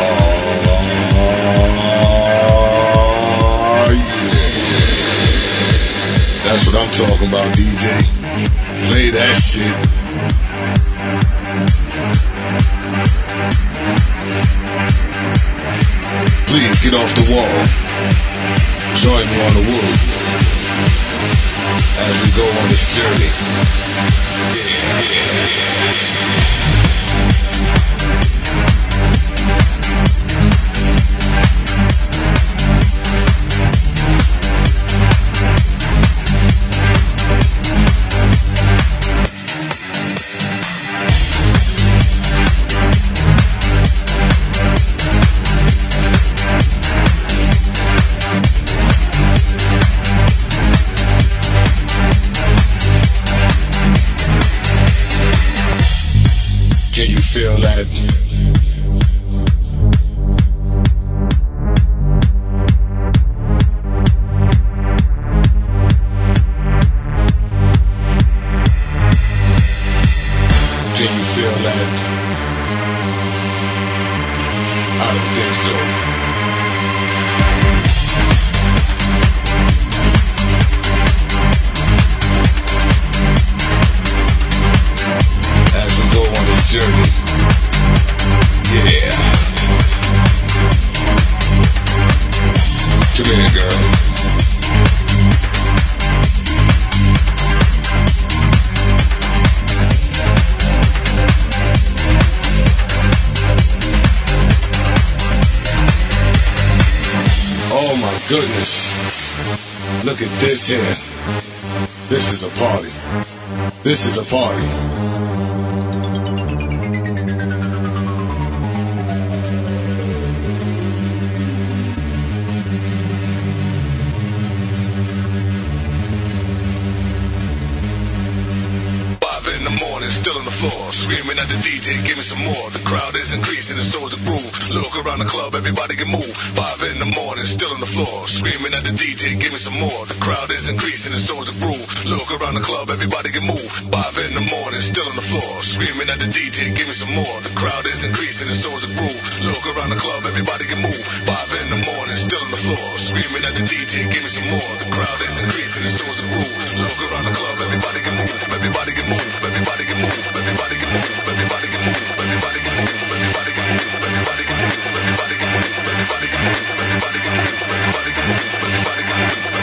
Oh. That's what I'm talking about, DJ. Play that shit. Please get off the wall. Join me on the as we go on this journey. Yeah, yeah, yeah. Screaming at the DJ, give me some more. The crowd is increasing, and so is the. Look around the club, everybody can move. In the morning, still on the floor, screaming at the DJ, give me some more. The crowd is increasing, the so is the groove. Look around the club, everybody can move. Five in the morning, still on the floor, screaming at the DJ, give me some more. The crowd is increasing, the so is the groove. Look around the club, everybody can move. Five in the morning, still on the floor, screaming at the DJ, give me some more. The crowd is increasing, the so is the groove. Look around the club, everybody can move. Everybody can move. Everybody can move. Everybody can move. Everybody can move. Everybody can move. Everybody can move. Everybody can move. Everybody can body, body, body, body, body, body, body,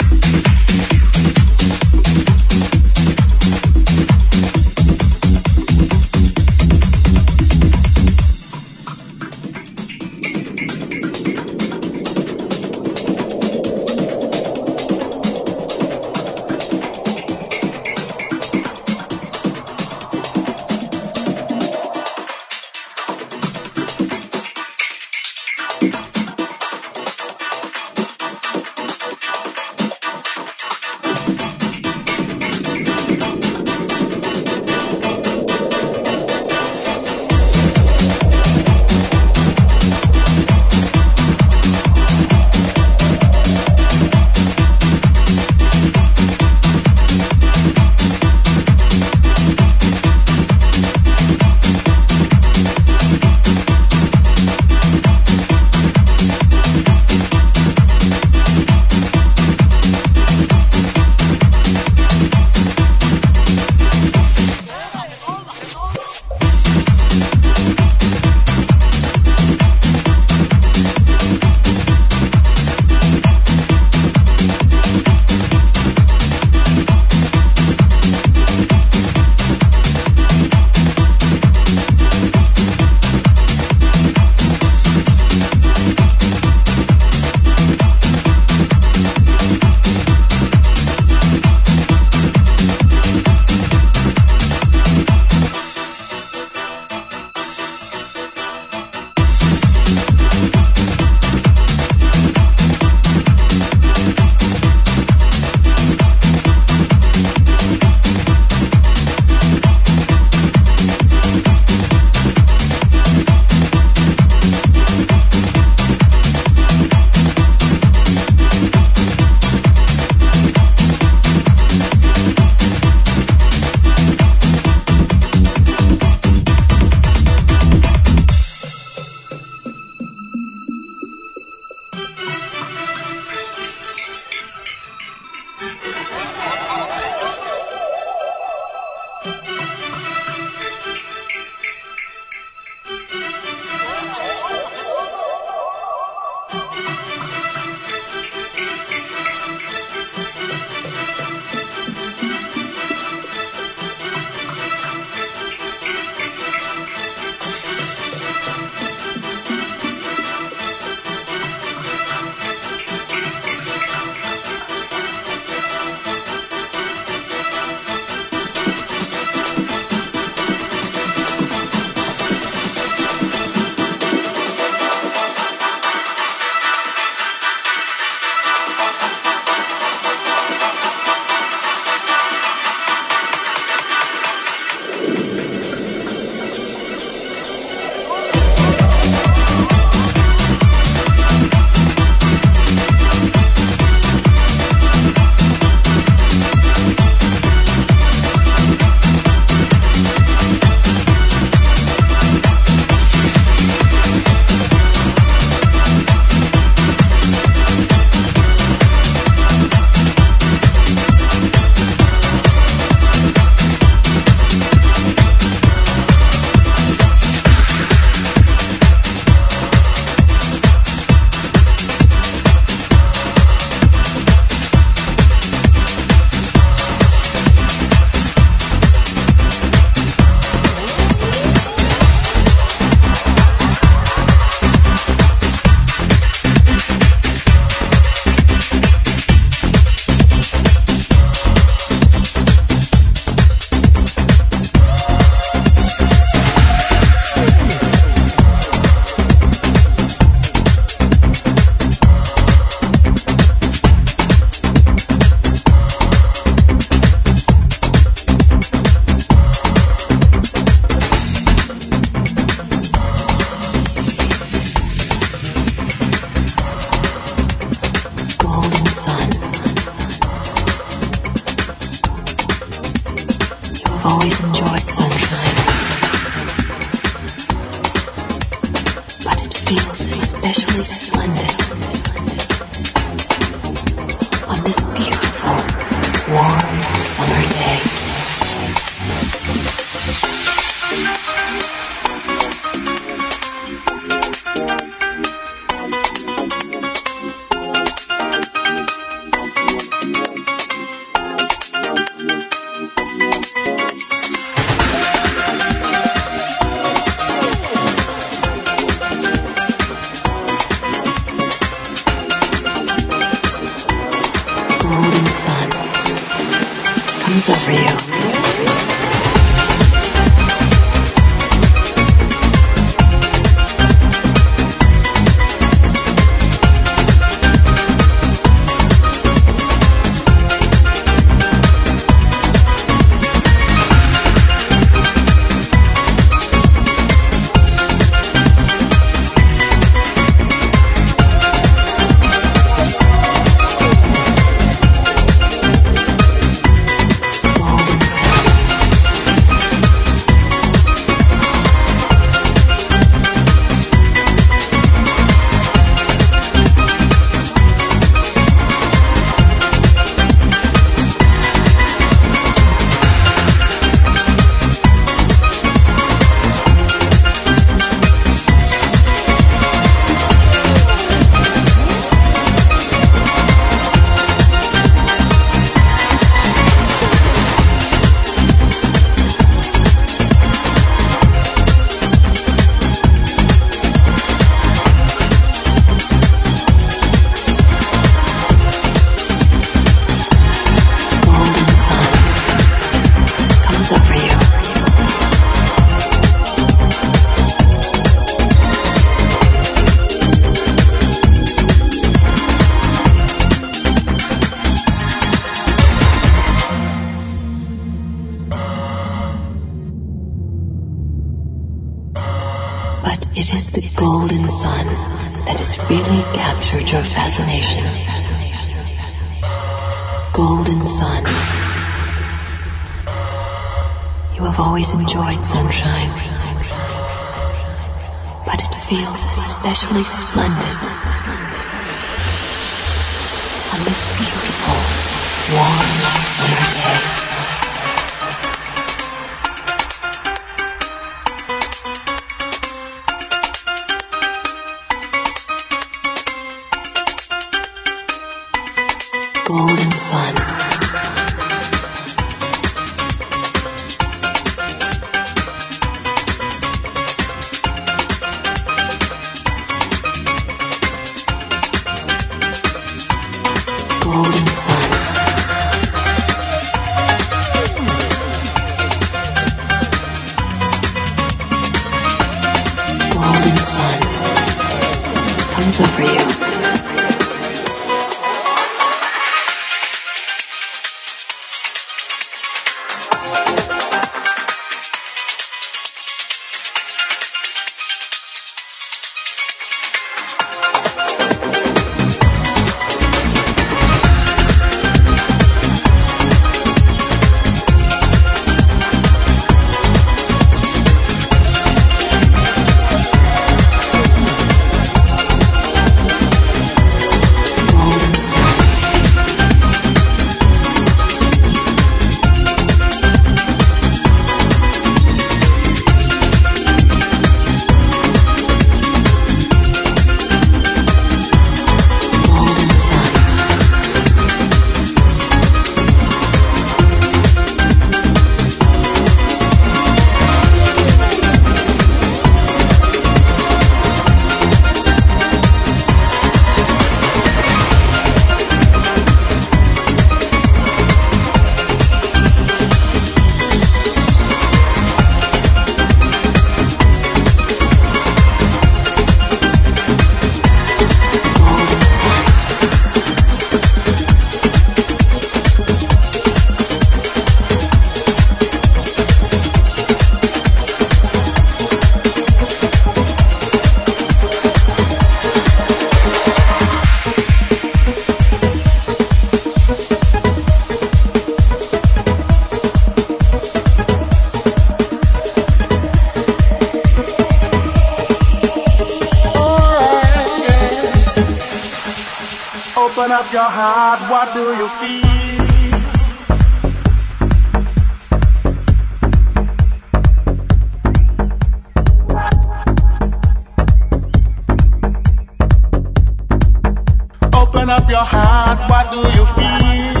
to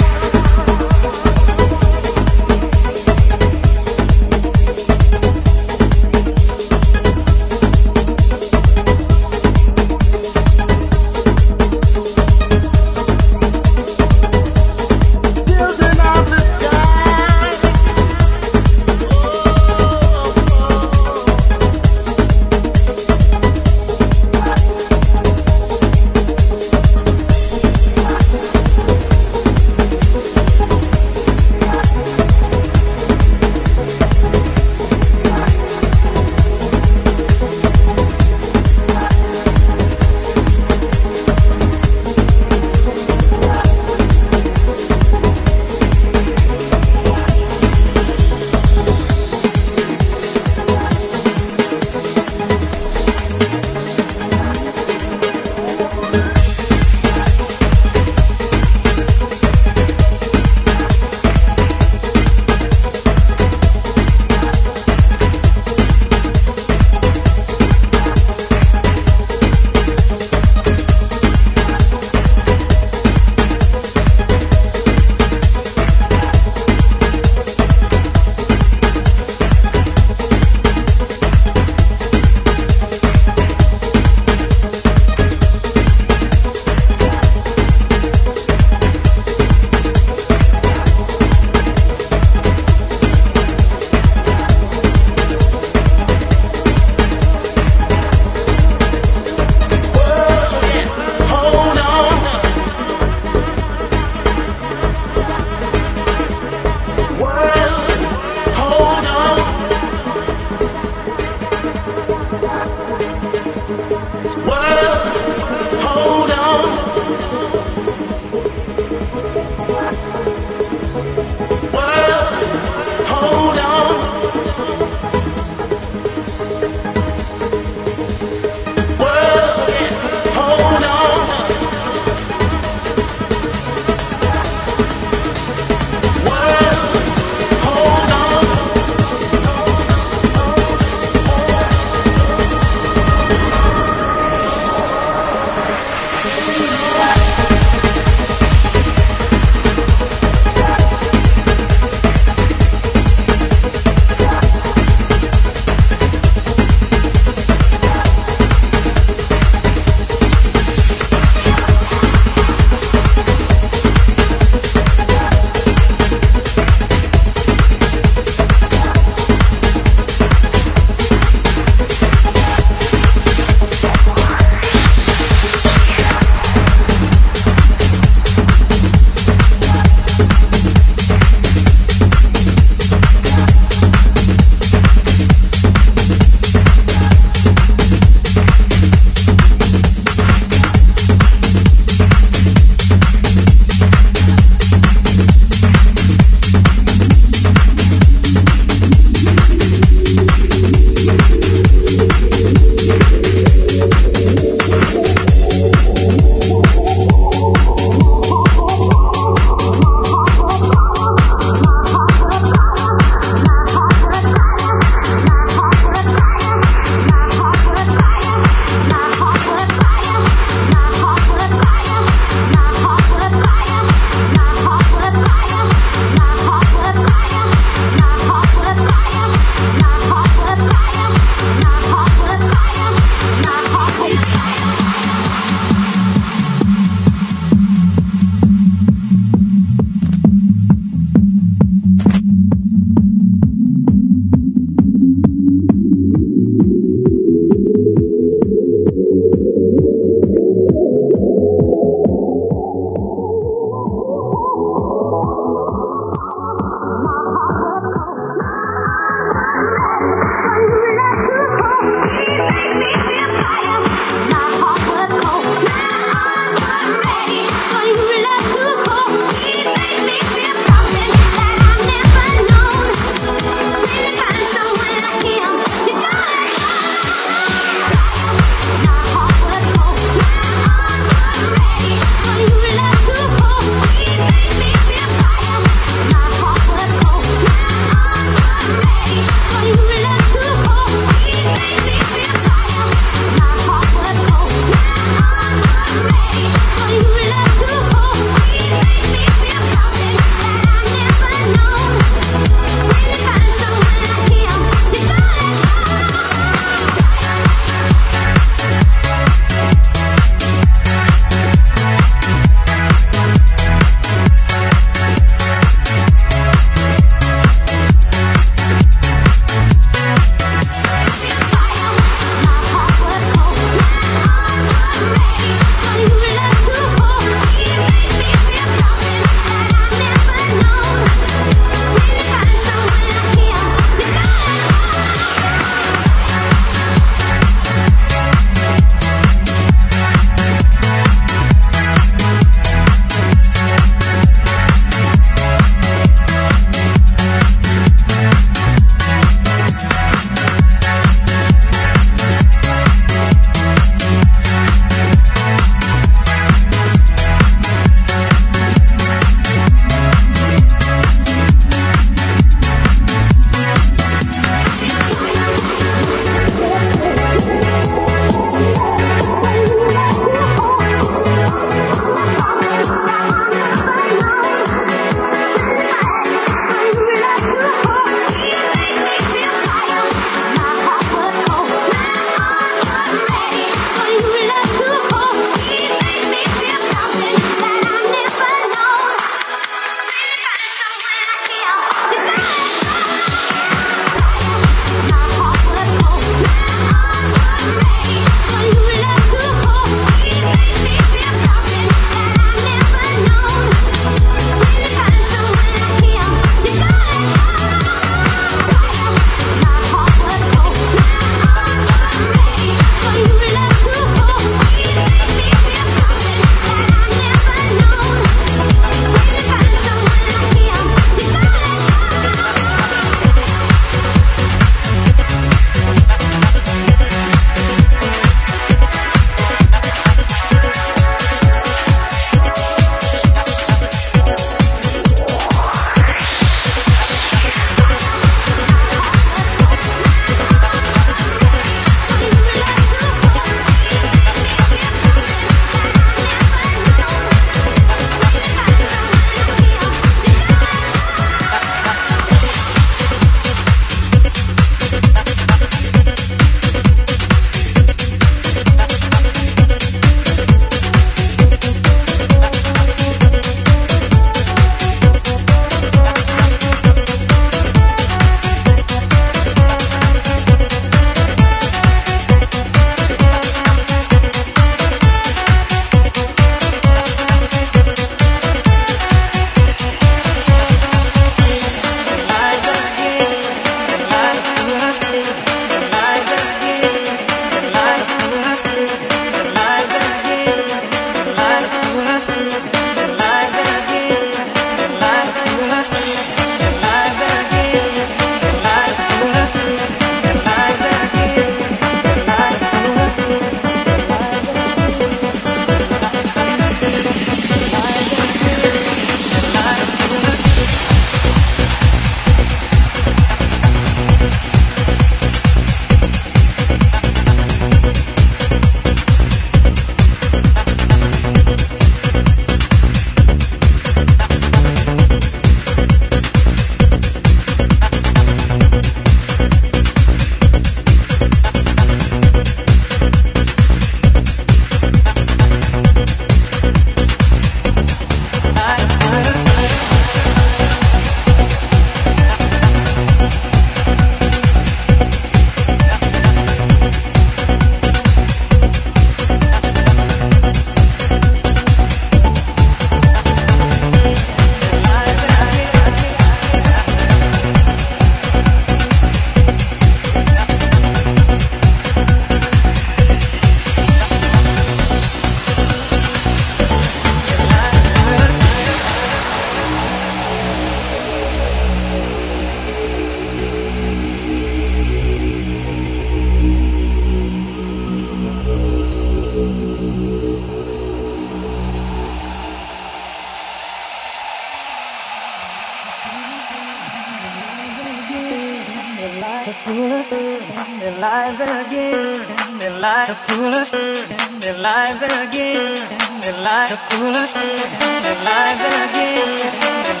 in their lives again, in their lives, the coolest in their lives again, in their lives, the coolest in their lives again, in their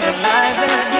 their lives again.